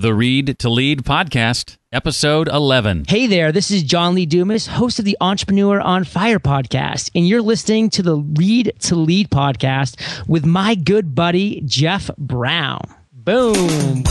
The Read to Lead podcast, episode 11. Hey there, this is John Lee Dumas, host of the Entrepreneur on Fire podcast, and you're listening to the Read to Lead podcast with my good buddy, Jeff Brown. Boom.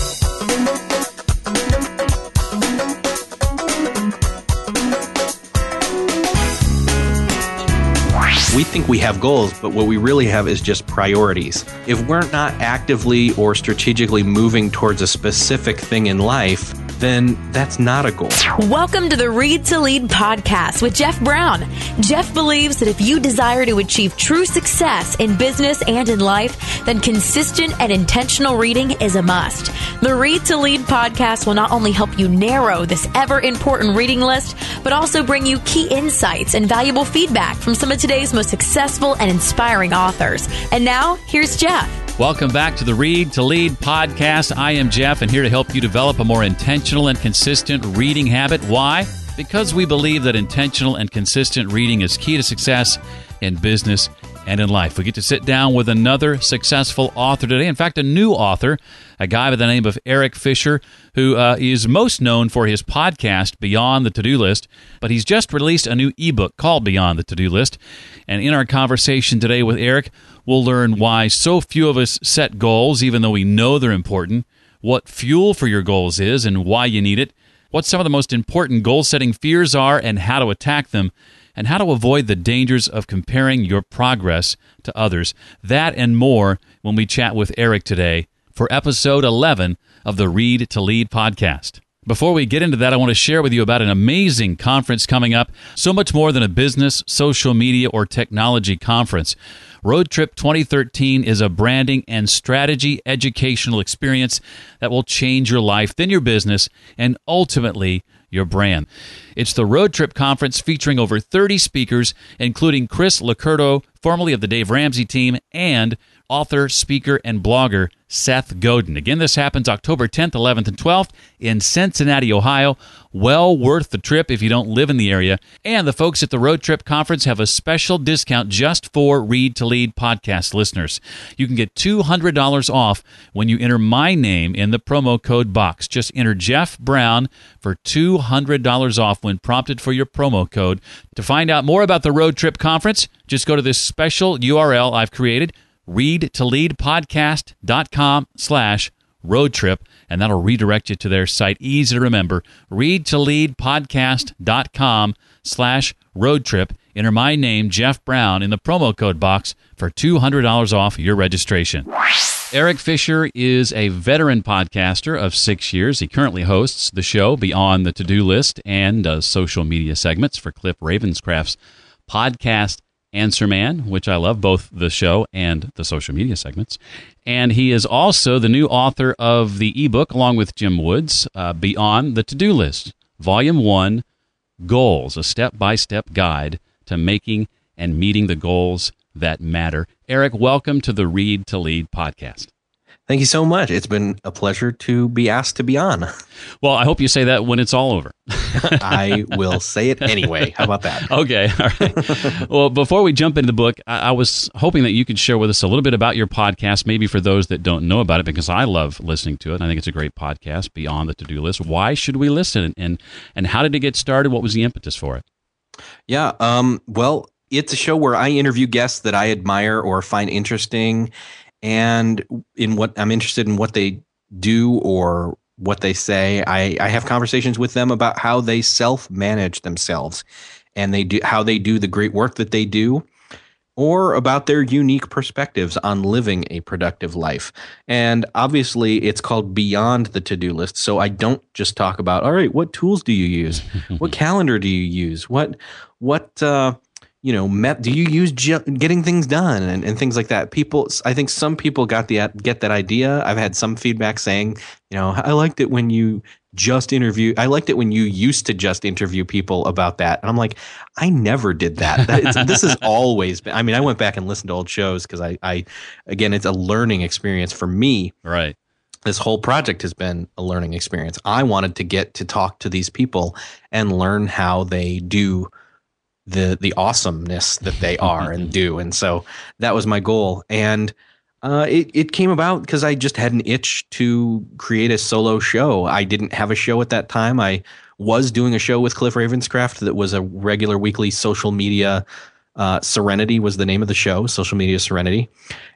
We think we have goals, but what we really have is just priorities. If we're not actively or strategically moving towards a specific thing in life, then that's not a goal. Welcome to the Read to Lead podcast with Jeff Brown. Jeff believes that if you desire to achieve true success in business and in life, then consistent and intentional reading is a must. The Read to Lead podcast will not only help you narrow this ever important reading list, but also bring you key insights and valuable feedback from some of today's most successful and inspiring authors. And now, here's Jeff. Welcome back to the Read to Lead podcast. I am Jeff, and here to help you develop a more intentional and consistent reading habit. Why? Because we believe that intentional and consistent reading is key to success in business and in life. We get to sit down with another successful author today. In fact, a new author, a guy by the name of Erik Fisher, who uh, is most known for his podcast, Beyond the To Do List. But he's just released a new ebook called Beyond the To Do List. And in our conversation today with Erik, we'll learn why so few of us set goals, even though we know they're important, what fuel for your goals is and why you need it, what some of the most important goal setting fears are and how to attack them and how to avoid the dangers of comparing your progress to others. That and more when we chat with Erik today for episode 11 of the Read to Lead podcast. Before we get into that, I want to share with you about an amazing conference coming up. So much more than a business, social media, or technology conference. Road Trip 2013 is a branding and strategy educational experience that will change your life, then your business, and ultimately your brand. It's the Road Trip Conference featuring over 30 speakers, including Chris LoCurto, formerly of the Dave Ramsey team, and author, speaker, and blogger Seth Godin. Again, this happens October 10th, 11th, and 12th in Cincinnati, Ohio. Well worth the trip if you don't live in the area. And the folks at the Road Trip Conference have a special discount just for Read to Lead podcast listeners. You can get $200 off when you enter my name in the promo code box. Just enter Jeff Brown for $200 off when prompted for your promo code. To find out more about the Road Trip Conference, just go to this special URL I've created readtoleadpodcast.com slash road trip and that'll redirect you to their site. Easy to remember readtoleadpodcast.com slash road trip enter my name jeff brown in the promo code box for $200 off your registration. Erik fisher is a veteran podcaster of six years. He currently hosts the show beyond the to-do list and does social media segments for cliff ravenscraft's podcast Answer Man, which I love, both the show and the social media segments. And he is also the new author of the ebook, along with Jim Woods, uh, Beyond the To Do List, Volume 1 Goals, a step by step guide to making and meeting the goals that matter. Erik, welcome to the Read to Lead podcast. Thank you so much. It's been a pleasure to be asked to be on. Well, I hope you say that when it's all over. I will say it anyway. How about that? Okay. All right. well, before we jump into the book, I, I, was hoping that you could share with us a little bit about your podcast, maybe for those that don't know about it, because I love listening to it. And I think it's a great podcast, Beyond the To Do List. Why should we listen? And, and how did it get started? What was the impetus for it? Yeah. Um, well, it's a show where I interview guests that I admire or find interesting and in what I'm interested in what they do or what they say. I, I have conversations with them about how they self manage themselves and they do how they do the great work that they do or about their unique perspectives on living a productive life. And obviously, it's called Beyond the To Do List. So I don't just talk about, all right, what tools do you use? what calendar do you use? What, what, uh, you know, met, do you use getting things done and, and things like that? People, I think some people got the get that idea. I've had some feedback saying, you know, I liked it when you just interview. I liked it when you used to just interview people about that. And I'm like, I never did that. that this has always been. I mean, I went back and listened to old shows because I, I, again, it's a learning experience for me. Right. This whole project has been a learning experience. I wanted to get to talk to these people and learn how they do the the awesomeness that they are and do. And so that was my goal. And Uh, it, it came about because I just had an itch to create a solo show. I didn't have a show at that time. I was doing a show with Cliff Ravenscraft that was a regular weekly social media. Uh, Serenity was the name of the show, Social Media Serenity.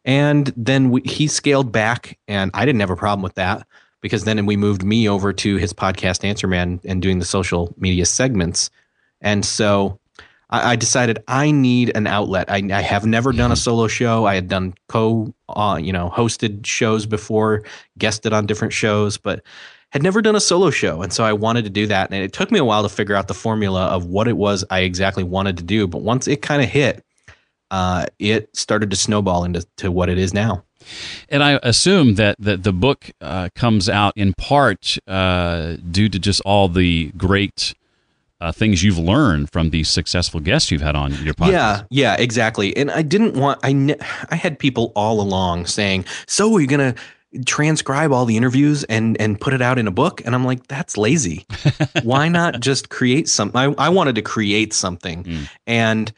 And then we, he scaled back, and I didn't have a problem with that because then we moved me over to his podcast Answer Man and doing the social media segments. And so I, I decided I need an outlet. I, I, have never done a solo show. I had done co, uh, you know, hosted shows before, guested on different shows, but had never done a solo show. And so I wanted to do that. And it took me a while to figure out the formula of what it was I exactly wanted to do. But once it kind of hit, uh, it started to snowball into to what it is now. And I assume that, that the book uh, comes out in part uh, due to just all the great uh, things you've learned from these successful guests you've had on your podcast. Yeah, yeah, exactly. And I didn't want I ne- I had people all along saying, "So are you gonna?" transcribe all the interviews and and put it out in a book and i'm like that's lazy why not just create something I, I wanted to create something mm. and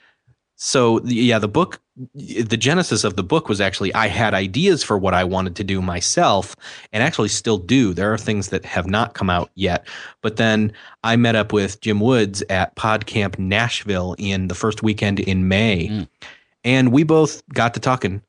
so yeah the book the genesis of the book was actually I had ideas for what I wanted to do myself and actually still do. There are things that have not come out yet. But then I met up with Jim Woods at PodCamp Nashville in the first weekend in May. Mm. And we both got to talking.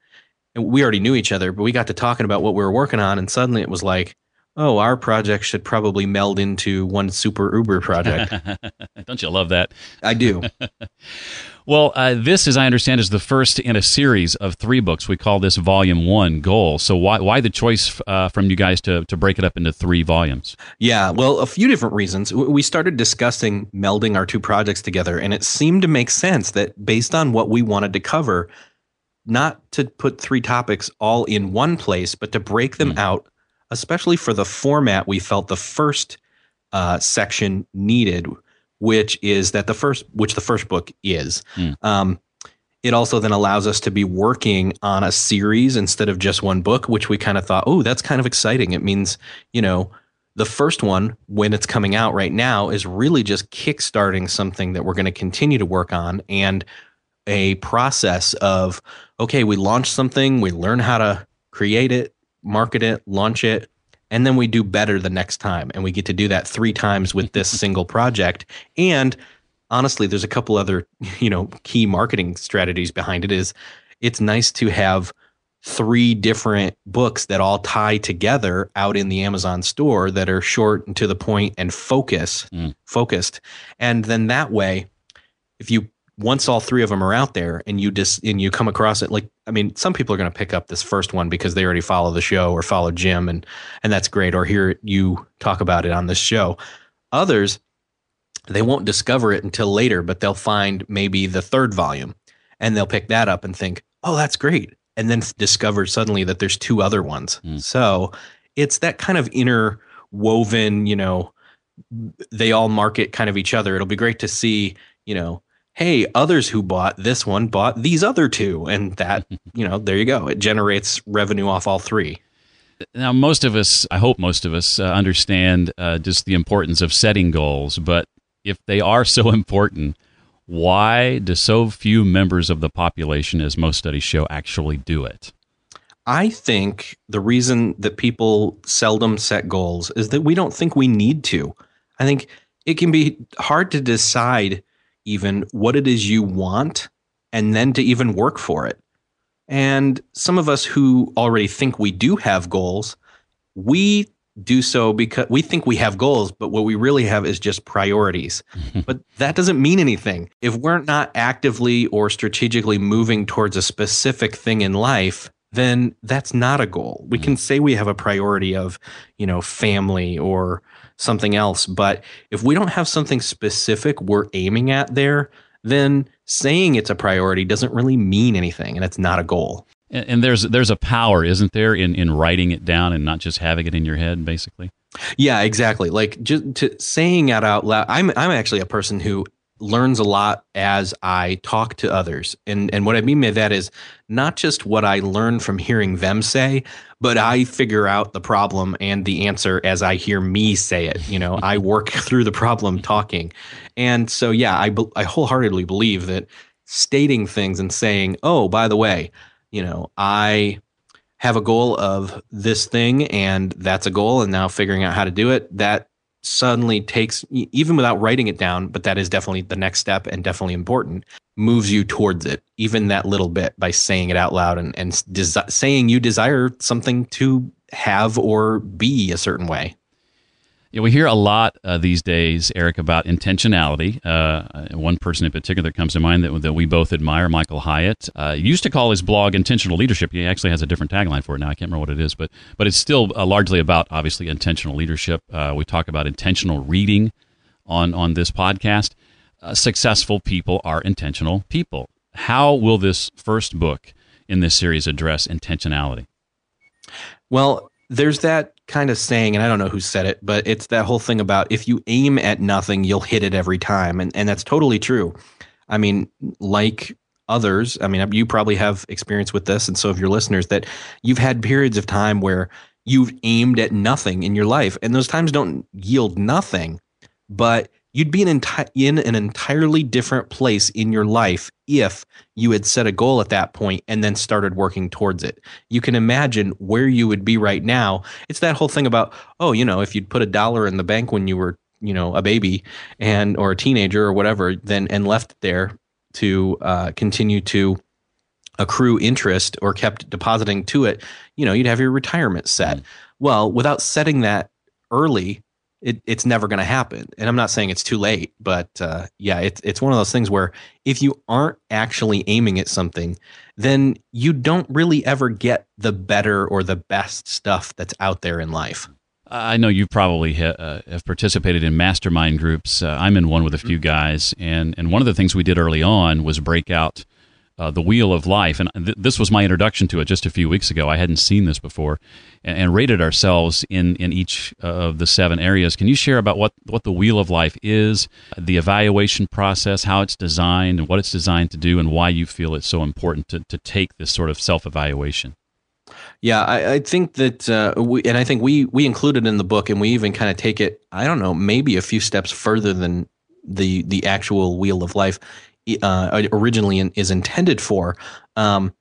We already knew each other, but we got to talking about what we were working on. And suddenly it was like, oh, our project should probably meld into one super Uber project. Don't you love that? I do. well, uh, this, as I understand, is the first in a series of three books. We call this Volume One Goal. So why why the choice uh, from you guys to to break it up into three volumes? Yeah, well, a few different reasons. We started discussing melding our two projects together, and it seemed to make sense that based on what we wanted to cover. Not to put three topics all in one place, but to break them mm. out especially for the format we felt the first uh, section needed, which is that the first, which the first book is. Mm. Um, it also then allows us to be working on a series instead of just one book, which we kind of thought, oh, that's kind of exciting. It means, you know, the first one, when it's coming out right now, is really just kickstarting something that we're going to continue to work on and a process of, okay, we launch something, we learn how to create it, market it, launch it, and then we do better the next time. And we get to do that three times with this single project. And honestly, there's a couple other, you know, key marketing strategies behind it is it's nice to have three different books that all tie together out in the Amazon store that are short and to the point and focus mm. focused. And then that way, if you once all three of them are out there and you just and you come across it like i mean some people are going to pick up this first one because they already follow the show or follow jim and and that's great or hear you talk about it on this show. Others they won't discover it until later but they'll find maybe the third volume and they'll pick that up and think oh that's great and then discover suddenly that there's two other ones. Mm. so it's that kind of interwoven you know they all market kind of each other. It'll be great to see you know hey, others who bought this one bought these other two. And that, you know, there you go. It generates revenue off all three. Now, most of us, I hope most of us uh, understand uh, just the importance of setting goals. But if they are so important, why do so few members of the population, as most studies show, actually do it? I think the reason that people seldom set goals is that we don't think we need to. I think it can be hard to decide even what it is you want and then to even work for it. And some of us who already think we do have goals, we do so because we think we have goals, but what we really have is just priorities. but that doesn't mean anything. If we're not actively or strategically moving towards a specific thing in life, then that's not a goal. We mm. can say we have a priority of, you know, family or something else. But if we don't have something specific we're aiming at there, then saying it's a priority doesn't really mean anything and it's not a goal. And, and there's there's a power, isn't there, in, in writing it down and not just having it in your head, basically. Yeah, exactly. Like just to saying it out loud. I'm I'm actually a person who learns a lot as I talk to others. And and what I mean by that is not just what I learn from hearing them say, but I figure out the problem and the answer as I hear me say it. You know, I work through the problem talking. And so yeah, I I wholeheartedly believe that stating things and saying, "Oh, by the way, you know, I have a goal of this thing and that's a goal and now figuring out how to do it that suddenly takes even without writing it down but that is definitely the next step and definitely important moves you towards it even that little bit by saying it out loud and, and desi- saying you desire something to have or be a certain way we hear a lot uh, these days, Erik, about intentionality. Uh, one person in particular that comes to mind that, that we both admire, Michael Hyatt, uh, used to call his blog "Intentional Leadership." He actually has a different tagline for it now. I can't remember what it is, but but it's still uh, largely about obviously intentional leadership. Uh, we talk about intentional reading on on this podcast. Uh, successful people are intentional people. How will this first book in this series address intentionality? Well, there's that kind of saying, and I don't know who said it, but it's that whole thing about if you aim at nothing, you'll hit it every time. And, and that's totally true. I mean, like others, I mean, you probably have experience with this, and so have your listeners, that you've had periods of time where you've aimed at nothing in your life, and those times don't yield nothing, but you'd be in, enti- in an entirely different place in your life if you had set a goal at that point and then started working towards it. You can imagine where you would be right now. It's that whole thing about, oh, you know, if you'd put a dollar in the bank when you were, you know, a baby and or a teenager or whatever, then and left it there to uh, continue to accrue interest or kept depositing to it, you know, you'd have your retirement set. Mm. Well, without setting that early, it, it's never going to happen. And I'm not saying it's too late, but uh, yeah, it's it's one of those things where if you aren't actually aiming at something, then you don't really ever get the better or the best stuff that's out there in life. I know you probably ha- uh, have participated in mastermind groups. Uh, I'm in one with a few mm-hmm. guys, and and one of the things we did early on was break out uh, the Wheel of Life, and th- this was my introduction to it just a few weeks ago. I hadn't seen this before, and, and rated ourselves in in each of the seven areas. Can you share about what what the Wheel of Life is, the evaluation process, how it's designed, and what it's designed to do, and why you feel it's so important to to take this sort of self evaluation? Yeah, I, I, think that, uh, we, and I think we we included in the book, and we even kind of take it. I don't know, maybe a few steps further than the the actual Wheel of Life uh, originally in, is intended for. Um,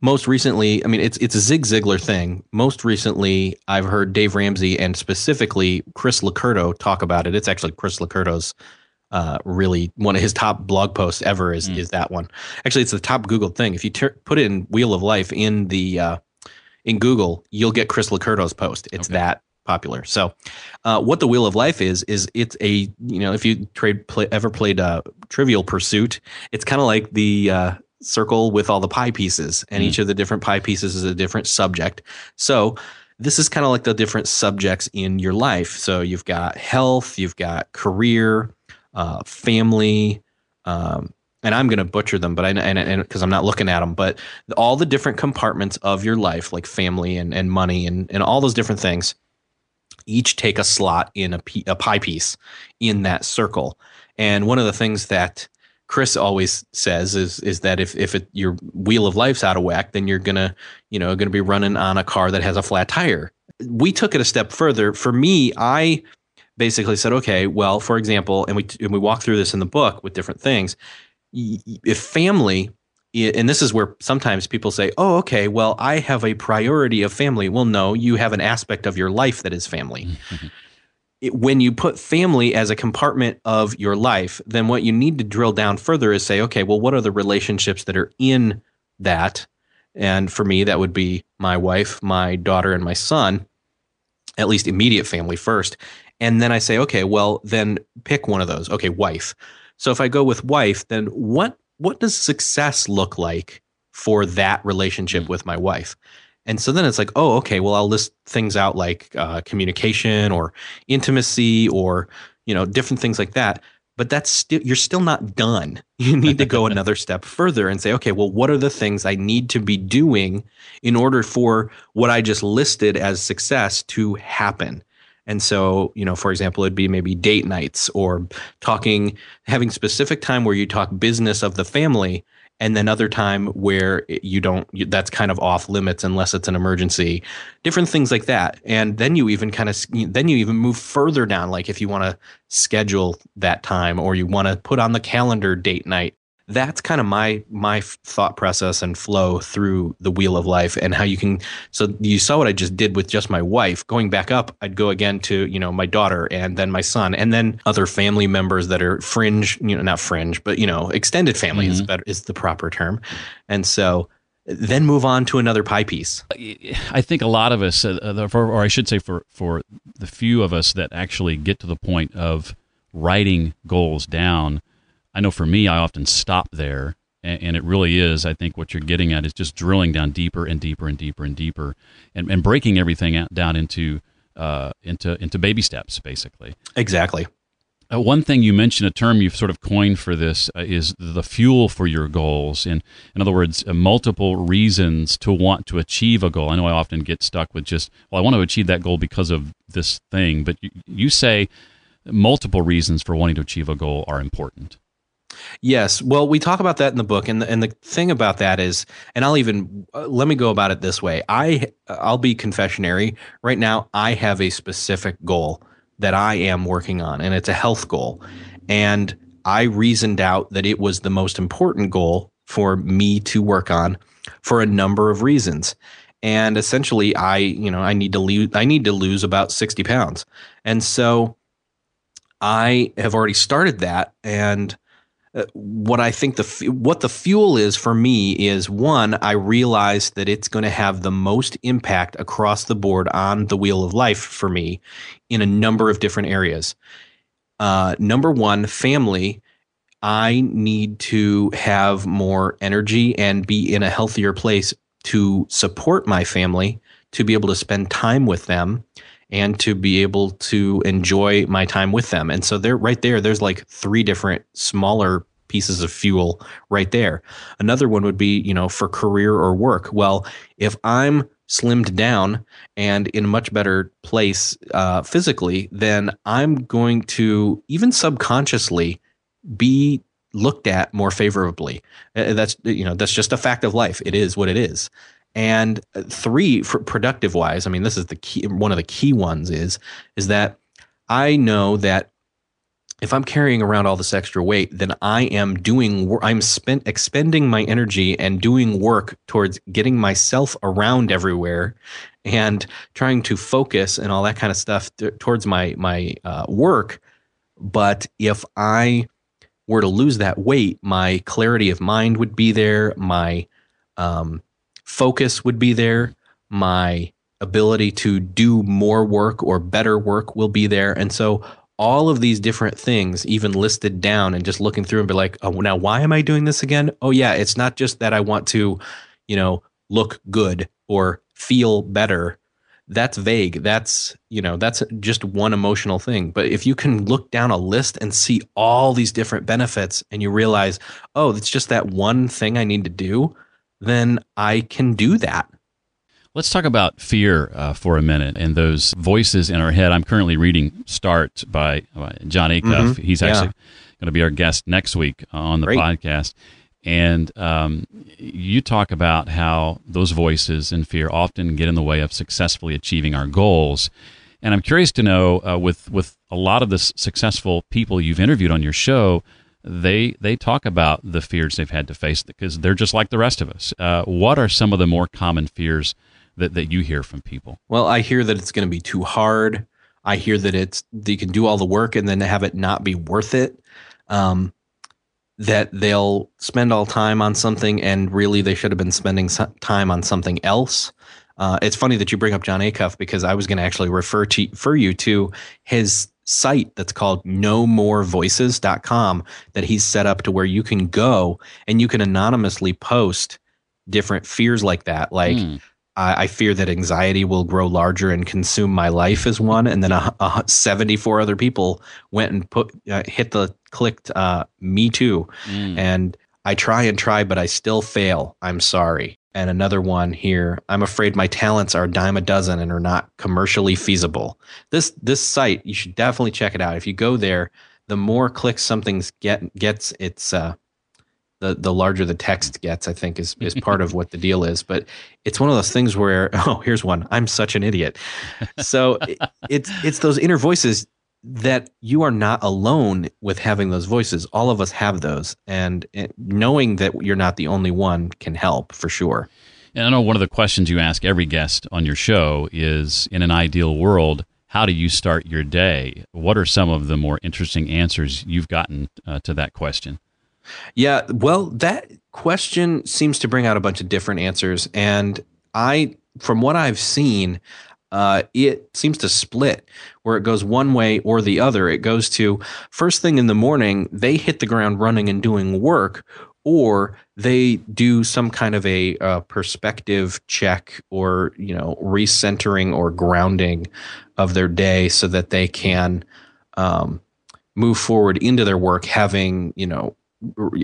most recently, I mean, it's it's a Zig Ziglar thing. Most recently, I've heard Dave Ramsey and specifically Chris Locurto talk about it. It's actually Chris Locurto's uh, really one of his top blog posts ever is mm. is that one. Actually, it's the top Googled thing. If you ter- put in Wheel of Life in the uh, in Google, you'll get Chris LoCurto's post. It's okay. that popular. So, uh, what the Wheel of Life is is it's a you know if you trade play, ever played uh, Trivial Pursuit, it's kind of like the uh, circle with all the pie pieces, and mm. each of the different pie pieces is a different subject. So. This is kind of like the different subjects in your life. So you've got health, you've got career, uh, family, um, and I'm going to butcher them, but I and because I'm not looking at them, but all the different compartments of your life, like family and, and money and and all those different things, each take a slot in a, a pie piece in that circle. And one of the things that Chris always says is is that if if it, your wheel of life's out of whack, then you're gonna you know gonna be running on a car that has a flat tire. We took it a step further. For me, I basically said, okay, well, for example, and we and we walk through this in the book with different things. If family and this is where sometimes people say, "Oh, okay, well, I have a priority of family." Well, no, you have an aspect of your life that is family. Mm-hmm. It, when you put family as a compartment of your life, then what you need to drill down further is say, "Okay, well, what are the relationships that are in that?" And for me, that would be my wife, my daughter, and my son, at least immediate family first. And then I say, "Okay, well, then pick one of those." Okay, wife. So if I go with wife, then what what does success look like for that relationship mm. with my wife? And so then it's like, oh, okay, well, I'll list things out like uh, communication or intimacy or, you know, different things like that. But that's still, you're still not done. You need to go another step further and say, okay, well, what are the things I need to be doing in order for what I just listed as success to happen? And so, you know, for example, it'd be maybe date nights or talking, having specific time where you talk business of the family, and then other time where you don't, that's kind of off limits unless it's an emergency, different things like that. And then you even kind of, then you even move further down, like if you want to schedule that time or you want to put on the calendar date night. That's kind of my my thought process and flow through the wheel of life and how you can so you saw what i just did with just my wife going back up i'd go again to you know my daughter and then my son and then other family members that are fringe you know not fringe but you know extended family mm-hmm. is better is the proper term and so then move on to another pie piece. I think a lot of us, uh, or I should say, for for the few of us that actually get to the point of writing goals down, I know for me, I often stop there. And, it really is, I think, what you're getting at is just drilling down deeper and deeper and deeper and deeper, and, and breaking everything out, down into uh, into into baby steps, basically. Exactly. Uh, one thing you mentioned, a term you've sort of coined for this, uh, is the fuel for your goals. In in other words, uh, multiple reasons to want to achieve a goal. I know I often get stuck with just, well, I want to achieve that goal because of this thing, but you, you say multiple reasons for wanting to achieve a goal are important. Yes. Well, we talk about that in the book, and the, and the thing about that is, and I'll even uh, let me go about it this way. I I'll be confessionary right now. I have a specific goal that I am working on, and it's a health goal, and I reasoned out that it was the most important goal for me to work on for a number of reasons. And essentially, I you know I need to lose I need to lose about sixty pounds, and so I have already started that and what I think the what the fuel is for me is one I realize that it's going to have the most impact across the board on the wheel of life for me in a number of different areas. Uh, number one, family. I need to have more energy and be in a healthier place to support my family, to be able to spend time with them, and to be able to enjoy my time with them. And so there right there there's like three different smaller pieces of fuel right there. Another one would be, you know, for career or work. Well, if I'm slimmed down and in a much better place uh, physically, then I'm going to even subconsciously be looked at more favorably. Uh, that's you know that's just a fact of life. It is what it is. And three, for productive wise, I mean, this is the key. One of the key ones is is that I know that if I'm carrying around all this extra weight, then I am doing. I'm spent expending my energy and doing work towards getting myself around everywhere, and trying to focus and all that kind of stuff th- towards my my uh, work. But if I were to lose that weight, my clarity of mind would be there. My um, focus would be there, my ability to do more work or better work will be there. And so all of these different things, even listed down and just looking through and be like, oh, now why am I doing this again? Oh, yeah, it's not just that I want to, you know, look good or feel better. That's vague. That's, you know, that's just one emotional thing. But if you can look down a list and see all these different benefits and you realize, oh, it's just that one thing I need to do, then I can do that. Let's talk about fear uh, for a minute and those voices in our head. I'm currently reading Start by, by Jon Acuff. Mm-hmm. He's actually yeah. going to be our guest next week on the Great. podcast. And um, you talk about how those voices and fear often get in the way of successfully achieving our goals. And I'm curious to know, uh, with with a lot of the successful people you've interviewed on your show, they they talk about the fears they've had to face because they're just like the rest of us. Uh, what are some of the more common fears that, that you hear from people? Well, I hear that it's going to be too hard. I hear that it's they can do all the work and then have it not be worth it. Um, that they'll spend all time on something and really they should have been spending time on something else. Uh, it's funny that you bring up Jon Acuff because I was going to actually refer to refer you to his site that's called nomorevoices.com that he's set up to where you can go and you can anonymously post different fears like that. Like, mm. I, I, fear that anxiety will grow larger and consume my life as one. And then a, a 74 other people went and put, uh, hit the clicked, uh, me too. Mm. And I try and try, but I still fail. I'm sorry and another one here. I'm afraid my talents are a dime a dozen and are not commercially feasible. This this site you should definitely check it out. If you go there, the more clicks something get gets, it's uh, the the larger the text gets. I think is is part of what the deal is. But it's one of those things where oh, here's one. I'm such an idiot. So it, it's it's those inner voices. That you are not alone with having those voices. All of us have those, and knowing that you're not the only one can help for sure. And I know one of the questions you ask every guest on your show is in an ideal world, how do you start your day? What are some of the more interesting answers you've gotten uh, to that question? Yeah, well, that question seems to bring out a bunch of different answers. And I, from what I've seen, uh, it seems to split where it goes one way or the other. It goes to first thing in the morning, they hit the ground running and doing work, or they do some kind of a uh, perspective check or you know recentering or grounding of their day so that they can um, move forward into their work having you know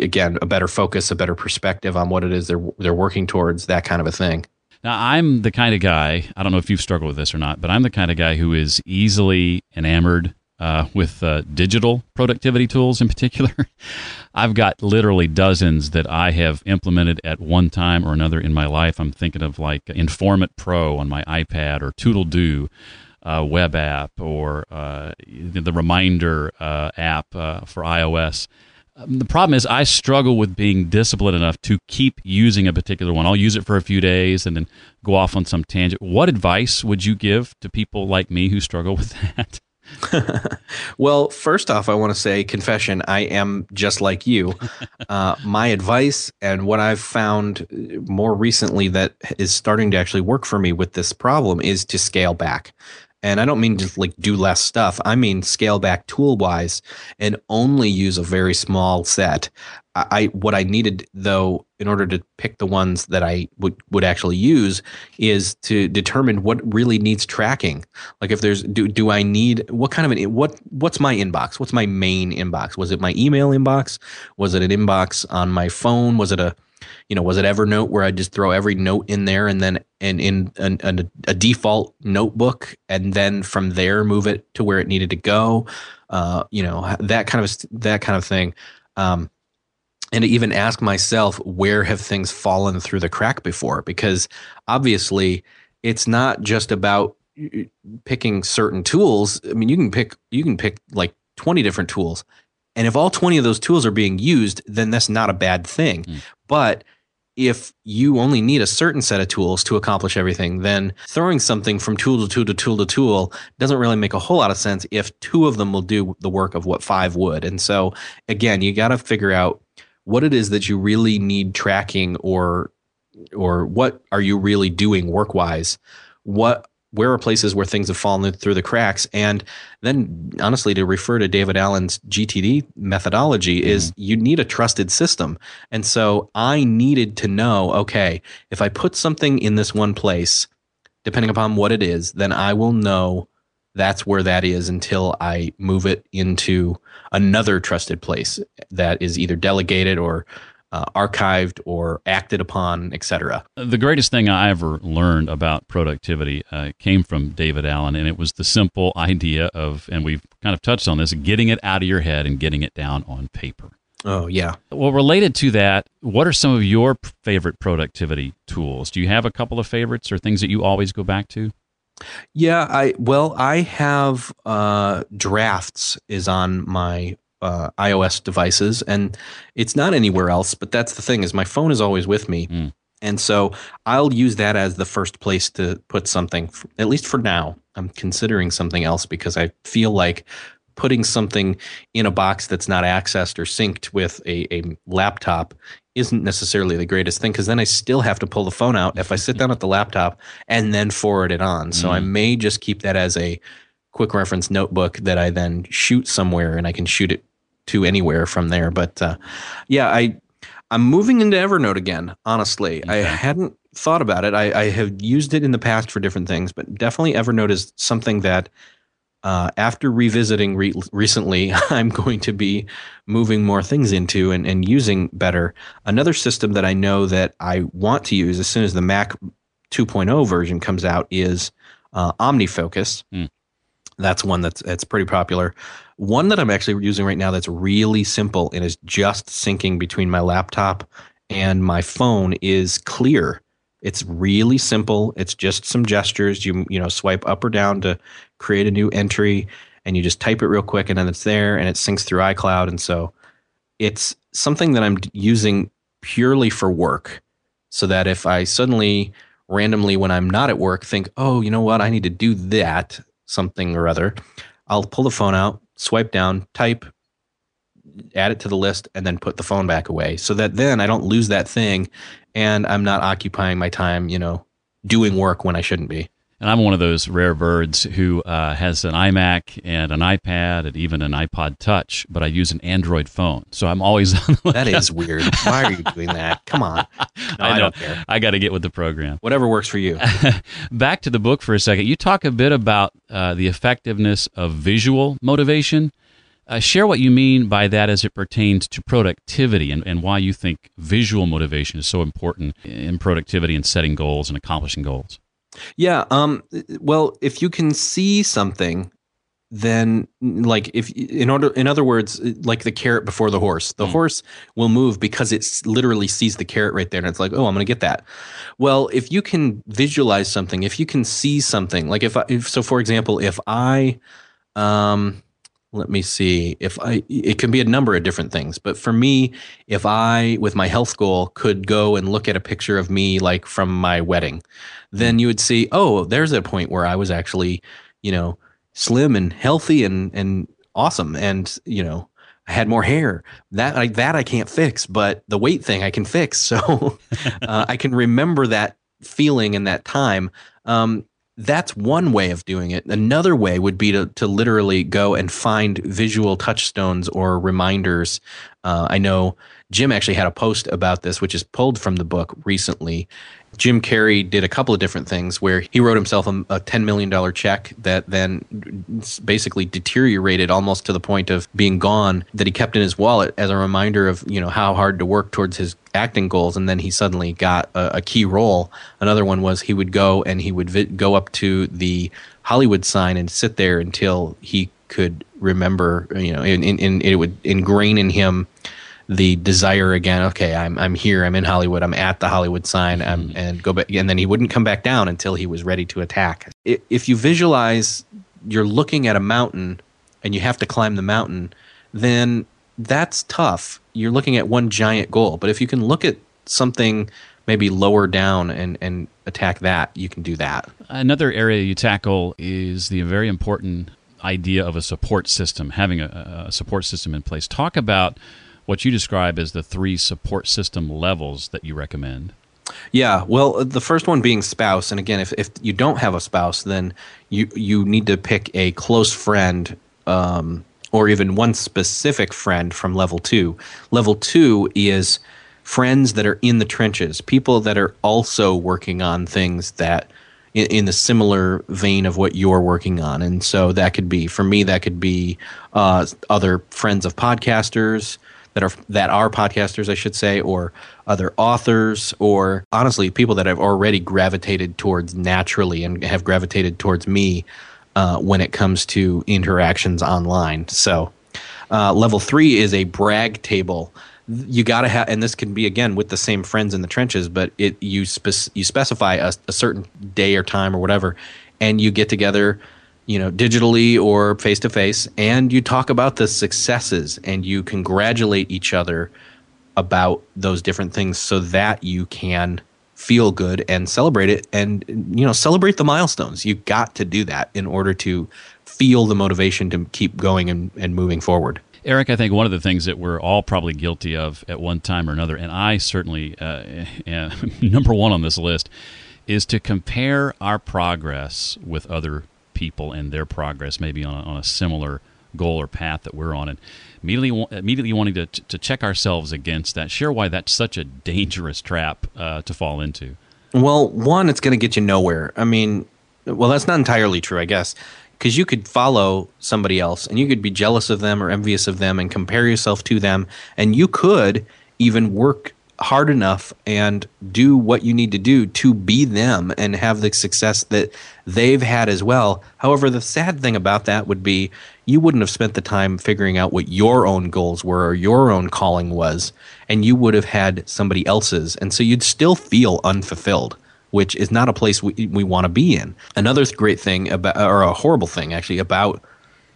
again a better focus a better perspective on what it is they're they're working towards that kind of a thing now, I'm the kind of guy, I don't know if you've struggled with this or not, but I'm the kind of guy who is easily enamored uh, with uh, digital productivity tools in particular. I've got literally dozens that I have implemented at one time or another in my life. I'm thinking of like Informant Pro on my iPad or Toodle uh, web app or uh, the Reminder uh, app uh, for iOS. Um, the problem is I struggle with being disciplined enough to keep using a particular one. I'll use it for a few days and then go off on some tangent. What advice would you give to people like me who struggle with that? well, first off, I want to say confession. I am just like you. Uh, my advice and what I've found more recently that is starting to actually work for me with this problem is to scale back. And I don't mean just like do less stuff. I mean scale back tool wise and only use a very small set. I what I needed though in order to pick the ones that I would would actually use is to determine what really needs tracking. Like if there's do do I need what kind of an what what's my inbox? What's my main inbox? Was it my email inbox? Was it an inbox on my phone? Was it a you know, was it Evernote where I just throw every note in there and then and in an, an, a default notebook and then from there move it to where it needed to go? Uh, you know, that kind of that kind of thing. Um, and to even ask myself where have things fallen through the crack before because obviously it's not just about picking certain tools i mean you can pick you can pick like 20 different tools and if all 20 of those tools are being used, then that's not a bad thing. Mm. But if you only need a certain set of tools to accomplish everything, then throwing something from tool to tool to tool to tool doesn't really make a whole lot of sense if two of them will do the work of what five would. And so, again, you got to figure out what it is that you really need tracking or or what are you really doing work wise what where are places where things have fallen through the cracks and then honestly to refer to david allen's gtd methodology mm-hmm. is you need a trusted system and so i needed to know okay if i put something in this one place depending upon what it is then i will know that's where that is until i move it into another trusted place that is either delegated or uh, archived or acted upon, etc. The greatest thing I ever learned about productivity uh, came from David Allen, and it was the simple idea of, and we've kind of touched on this, getting it out of your head and getting it down on paper. Oh, yeah. Well, related to that, what are some of your favorite productivity tools? Do you have a couple of favorites or things that you always go back to? Yeah, I well, I have uh, drafts is on my uh, iOS devices, and it's not anywhere else. But that's the thing is, my phone is always with me, mm. and so I'll use that as the first place to put something. At least for now, I'm considering something else because I feel like putting something in a box that's not accessed or synced with a, a laptop isn't necessarily the greatest thing because then I still have to pull the phone out if I sit down at the laptop and then forward it on. So mm. I may just keep that as a quick reference notebook that I then shoot somewhere and I can shoot it to anywhere from there. But uh, yeah, I I'm moving into Evernote again. Honestly, okay. I hadn't thought about it. I, I, have used it in the past for different things, but definitely Evernote is something that uh, after revisiting re- recently, I'm going to be moving more things into and, and using better. Another system that I know that I want to use as soon as the Mac 2.0 version comes out is uh, OmniFocus. Mm. That's one that's that's pretty popular. One that I'm actually using right now that's really simple and is just syncing between my laptop and my phone is Clear. It's really simple. It's just some gestures. You you know swipe up or down to create a new entry, and you just type it real quick and then it's there and it syncs through iCloud. And so it's something that I'm using purely for work so that if I suddenly randomly when I'm not at work think, oh, you know what, I need to do that something or other, I'll pull the phone out, swipe down, type, add it to the list, and then put the phone back away so that then I don't lose that thing and I'm not occupying my time, you know, doing work when I shouldn't be. And I'm one of those rare birds who uh, has an iMac and an iPad and even an iPod Touch, but I use an Android phone. So I'm always on the That is weird. Why are you doing that? Come on. No, I, I, don't care. I got to get with the program. Whatever works for you. Back to the book for a second. You talk a bit about uh, the effectiveness of visual motivation. Uh, share what you mean by that as it pertains to productivity and, and why you think visual motivation is so important in productivity and setting goals and accomplishing goals. Yeah. Um. Well, if you can see something, then like if in order, in other words, like the carrot before the horse, the mm. horse will move because it literally sees the carrot right there, and it's like, oh, I'm going to get that. Well, if you can visualize something, if you can see something, like if, I, if so, for example, if I, um, let me see if i it can be a number of different things but for me if i with my health goal could go and look at a picture of me like from my wedding then you would see oh there's a point where i was actually you know slim and healthy and and awesome and you know I had more hair. That like that I can't fix, but the weight thing I can fix. So uh, I can remember that feeling in that time. Um, that's one way of doing it. Another way would be to, to literally go and find visual touchstones or reminders. Uh, I know Jim actually had a post about this, which is pulled from the book recently. Jim Carrey did a couple of different things where he wrote himself a, a $10 million check that then basically deteriorated almost to the point of being gone that he kept in his wallet as a reminder of, you know, how hard to work towards his acting goals. And then he suddenly got a, a key role. Another one was he would go and he would vi- go up to the Hollywood sign and sit there until he could remember, you know, and, and it would ingrain in him the desire again. Okay, I'm I'm here. I'm in Hollywood. I'm at the Hollywood sign. I'm, mm-hmm. and go back. And then he wouldn't come back down until he was ready to attack. If you visualize, you're looking at a mountain, and you have to climb the mountain. Then that's tough. You're looking at one giant goal. But if you can look at something maybe lower down and and attack that, you can do that. Another area you tackle is the very important idea of a support system, having a, a support system in place. Talk about what you describe as the three support system levels that you recommend. Yeah, well, the first one being spouse, and again, if, if you don't have a spouse, then you you need to pick a close friend, um, or even one specific friend from level two. Level two is friends that are in the trenches, people that are also working on things that in, in the similar vein of what you're working on, and so that could be for me, that could be uh, other friends of podcasters that are that are podcasters, I should say, or other authors, or honestly, people that have already gravitated towards naturally and have gravitated towards me uh, when it comes to interactions online. So, uh, level three is a brag table. You got to have, and this can be again with the same friends in the trenches, but it you you specify a, a certain day or time or whatever, and you get together you know, digitally or face to face, and you talk about the successes and you congratulate each other about those different things so that you can feel good and celebrate it and you know celebrate the milestones. You got to do that in order to feel the motivation to keep going and, and moving forward Erik, I think one of the things that we're all probably guilty of at one time or another, and I certainly, uh, number one on this list, is to compare our progress with other people and their progress, maybe on a, on a similar goal or path that we're on, and immediately immediately wanting to to check ourselves against that. Share why that's such a dangerous trap uh, to fall into. Well, one, it's going to get you nowhere. I mean, well, that's not entirely true, I guess, because you could follow somebody else and you could be jealous of them or envious of them and compare yourself to them, and you could even work hard enough and do what you need to do to be them and have the success that they've had as well. However, the sad thing about that would be you wouldn't have spent the time figuring out what your own goals were or your own calling was, and you would have had somebody else's. And so you'd still feel unfulfilled. Which is not a place we, we want to be in. Another great thing about, or a horrible thing actually, about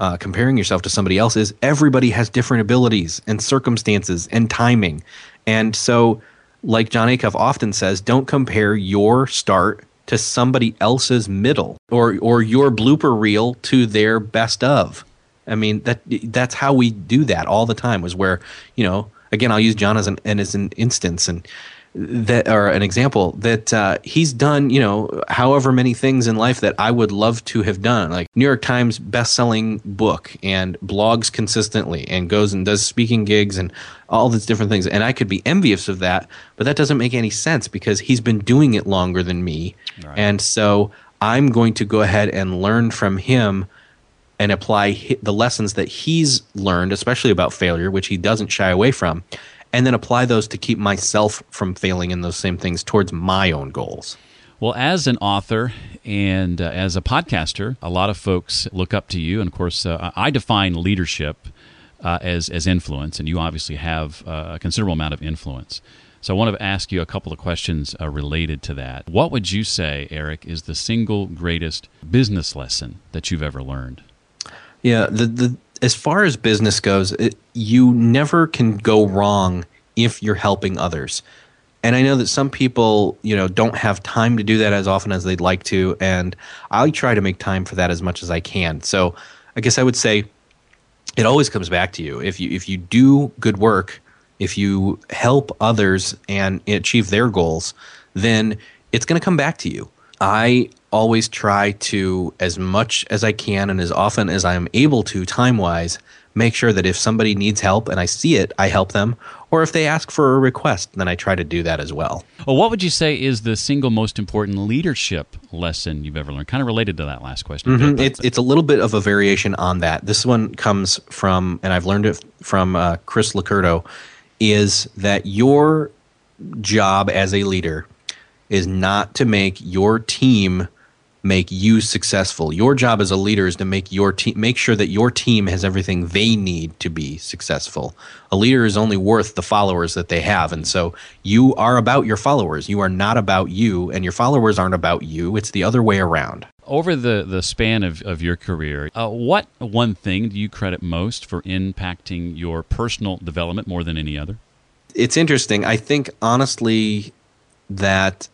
uh, comparing yourself to somebody else is everybody has different abilities and circumstances and timing. And so, like Jon Acuff often says, don't compare your start to somebody else's middle or or your blooper reel to their best of. I mean that that's how we do that all the time. Was where you know again I'll use John as an as an instance and that or an example that uh, he's done you know however many things in life that i would love to have done. Like new york times best-selling book and blogs consistently and goes and does speaking gigs and all these different things. And i could be envious of that but that doesn't make any sense because he's been doing it longer than me. Right. and so i'm going to go ahead and learn from him and apply the lessons that he's learned especially about failure which he doesn't shy away from and then apply those to keep myself from failing in those same things towards my own goals. Well, as an author and uh, as a podcaster, a lot of folks look up to you. And of course, uh, I define leadership uh, as, as influence, and you obviously have uh, a considerable amount of influence. So I want to ask you a couple of questions uh, related to that. What would you say, Erik, is the single greatest business lesson that you've ever learned? Yeah, the, the as far as business goes, it, you never can go wrong if you're helping others. And I know that some people, you know, don't have time to do that as often as they'd like to, and I try to make time for that as much as I can. So, I guess I would say it always comes back to you. If you if you do good work, if you help others and achieve their goals, then it's going to come back to you. I always try to, as much as I can and as often as I am able to, time wise, make sure that if somebody needs help and I see it, I help them. Or if they ask for a request, then I try to do that as well. Well, what would you say is the single most important leadership lesson you've ever learned? Kind of related to that last question. Mm-hmm. It's, it's a little bit of a variation on that. This one comes from, and I've learned it from uh, Chris LoCurto, is that your job as a leader is not to make your team make you successful. Your job as a leader is to make your team make sure that your team has everything they need to be successful. A leader is only worth the followers that they have, and so you are about your followers. You are not about you, and your followers aren't about you. It's the other way around. Over the, the span of, of your career, uh, what one thing do you credit most for impacting your personal development more than any other? It's interesting. I think honestly that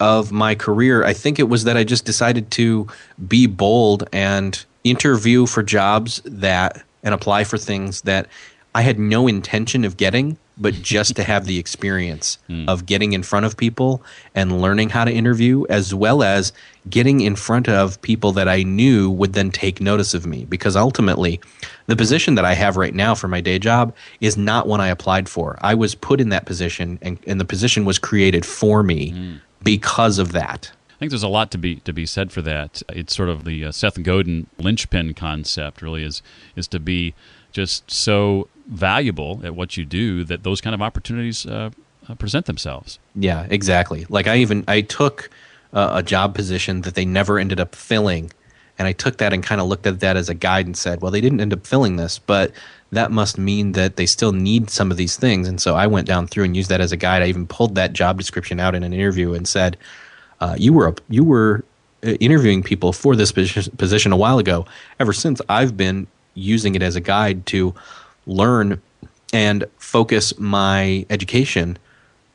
of my career, I think it was that I just decided to be bold and interview for jobs that and apply for things that I had no intention of getting, but just to have the experience mm. of getting in front of people and learning how to interview, as well as getting in front of people that I knew would then take notice of me. Because ultimately, the position that I have right now for my day job is not one I applied for. I was put in that position, and, and the position was created for me. Mm because of that. I think there's a lot to be to be said for that. It's sort of the uh, Seth Godin linchpin concept. Really, is is to be just so valuable at what you do that those kind of opportunities uh, uh, present themselves. Yeah, exactly. Like I even I took uh, a job position that they never ended up filling, and I took that and kind of looked at that as a guide and said, well, they didn't end up filling this, but that must mean that they still need some of these things. And so I went down through and used that as a guide. I even pulled that job description out in an interview and said, uh, "You were a, you were uh, interviewing people for this position a while ago. Ever since, I've been using it as a guide to learn and focus my education."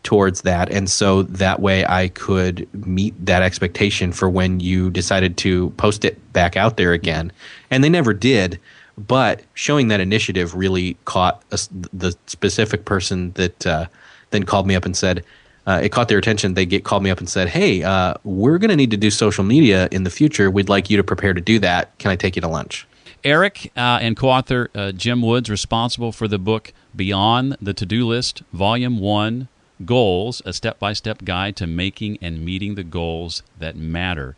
Towards that and so that way I could meet that expectation for when you decided to post it back out there again and they never did but showing that initiative really caught a, the specific person that uh, then called me up and said, uh, it caught their attention. They get called me up and said, "Hey, uh, we're going to need to do social media in the future. We'd like you to prepare to do that. Can I take you to lunch?" Erik uh, and co-author uh, Jim Woods, responsible for the book Beyond the To-Do List, Volume One, Goals: A Step-by-Step Guide to Making and Meeting the Goals That Matter.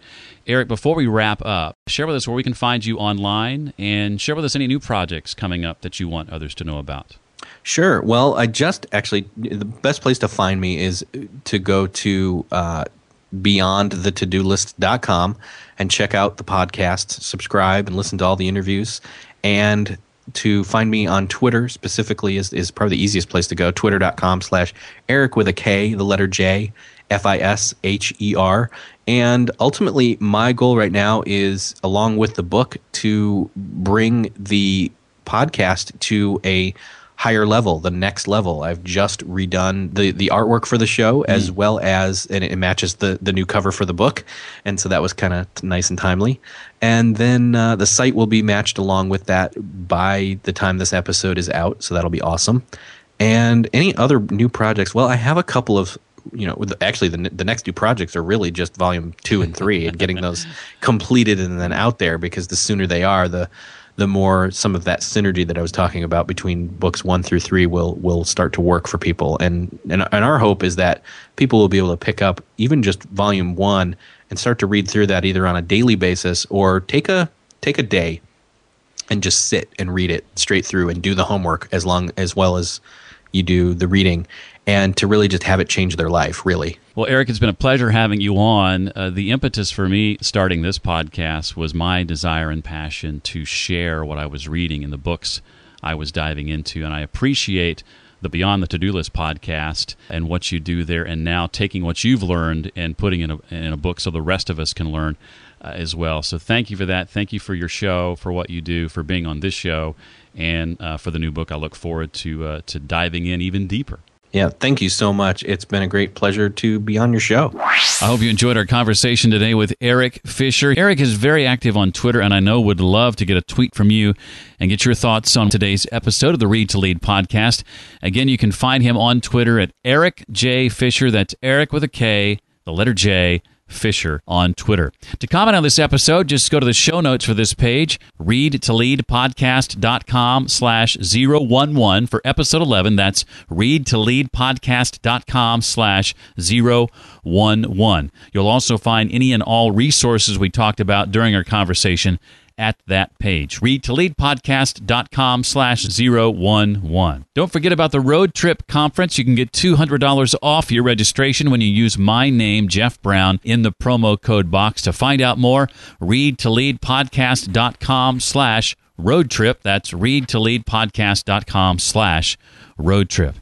Erik, before we wrap up, share with us where we can find you online and share with us any new projects coming up that you want others to know about. Sure. Well, I just actually, the best place to find me is to go to uh, beyondthetodolist.com and check out the podcast, subscribe, and listen to all the interviews. And to find me on Twitter specifically is, is probably the easiest place to go. Twitter.com slash Erik with a K, the letter J, F I S H E R. And ultimately, my goal right now is, along with the book, to bring the podcast to a higher level, the next level. I've just redone the the artwork for the show as well as and it matches the the new cover for the book, and so that was kind of nice and timely. And then uh, the site will be matched along with that by the time this episode is out, so that'll be awesome. And any other new projects? Well, I have a couple of you know actually the, the next two projects are really just volume two and three and getting those completed and then out there because the sooner they are the the more some of that synergy that I was talking about between books one through three will will start to work for people. And and, and our hope is that people will be able to pick up even just volume one and start to read through that either on a daily basis or take a take a day and just sit and read it straight through and do the homework as long as well as you do the reading and to really just have it change their life really well, Erik, it's been a pleasure having you on. Uh, the impetus for me starting this podcast was my desire and passion to share what I was reading in the books I was diving into. And I appreciate the Beyond the To Do List podcast and what you do there, and now taking what you've learned and putting in a, in a book so the rest of us can learn uh, as well. So thank you for that. Thank you for your show, for what you do, for being on this show, and uh, for the new book. I look forward to uh, to diving in even deeper. Yeah, thank you so much. It's been a great pleasure to be on your show. I hope you enjoyed our conversation today with Erik Fisher. Erik is very active on Twitter and I know would love to get a tweet from you and get your thoughts on today's episode of the Read to Lead podcast. Again, you can find him on Twitter at Erik J. Fisher. That's Erik with a K, the letter J, Fisher on Twitter. To comment on this episode, just go to the show notes for this page, readtoleadpodcast.com slash 011 for episode 11. That's readtoleadpodcast.com slash 011. You'll also find any and all resources we talked about during our conversation at that page. Read Readtoleadpodcast.com slash 011. Don't forget about the Road Trip Conference. You can get $200 off your registration when you use my name, Jeff Brown, in the promo code box. To find out more, read readtoleadpodcast.com slash road trip. That's read readtoleadpodcast.com slash road trip.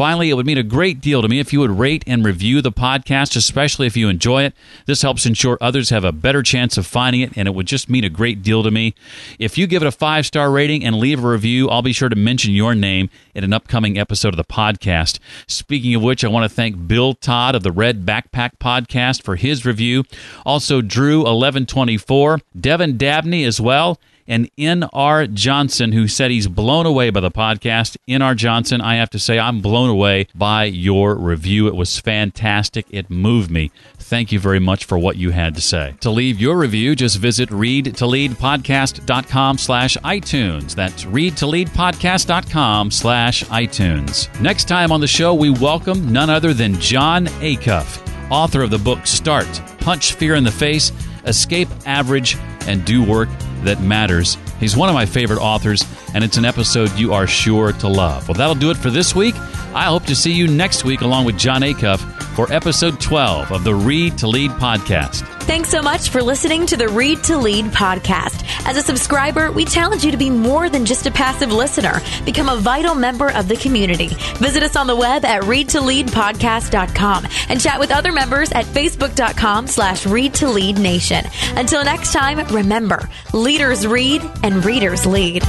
Finally, it would mean a great deal to me if you would rate and review the podcast, especially if you enjoy it. This helps ensure others have a better chance of finding it, and it would just mean a great deal to me. If you give it a five star rating and leave a review, I'll be sure to mention your name in an upcoming episode of the podcast. Speaking of which, I want to thank Bill Todd of the Red Backpack Podcast for his review. Also, Drew1124, Devin Dabney as well and N.R. Johnson, who said he's blown away by the podcast. N.R. Johnson, I have to say, I'm blown away by your review. It was fantastic. It moved me. Thank you very much for what you had to say. To leave your review, just visit readtoleadpodcast.com slash iTunes. That's readtoleadpodcast.com slash iTunes. Next time on the show, we welcome none other than Jon Acuff, author of the book Start, Punch Fear in the Face, Escape Average, and Do Work that matters. He's one of my favorite authors, and it's an episode you are sure to love. Well, that'll do it for this week. I hope to see you next week along with Jon Acuff for episode 12 of the Read to Lead podcast. Thanks so much for listening to the Read to Lead podcast. As a subscriber, we challenge you to be more than just a passive listener. Become a vital member of the community. Visit us on the web at readtoleadpodcast.com and chat with other members at facebook.com slash read to lead nation. Until next time, remember, leaders read and readers lead.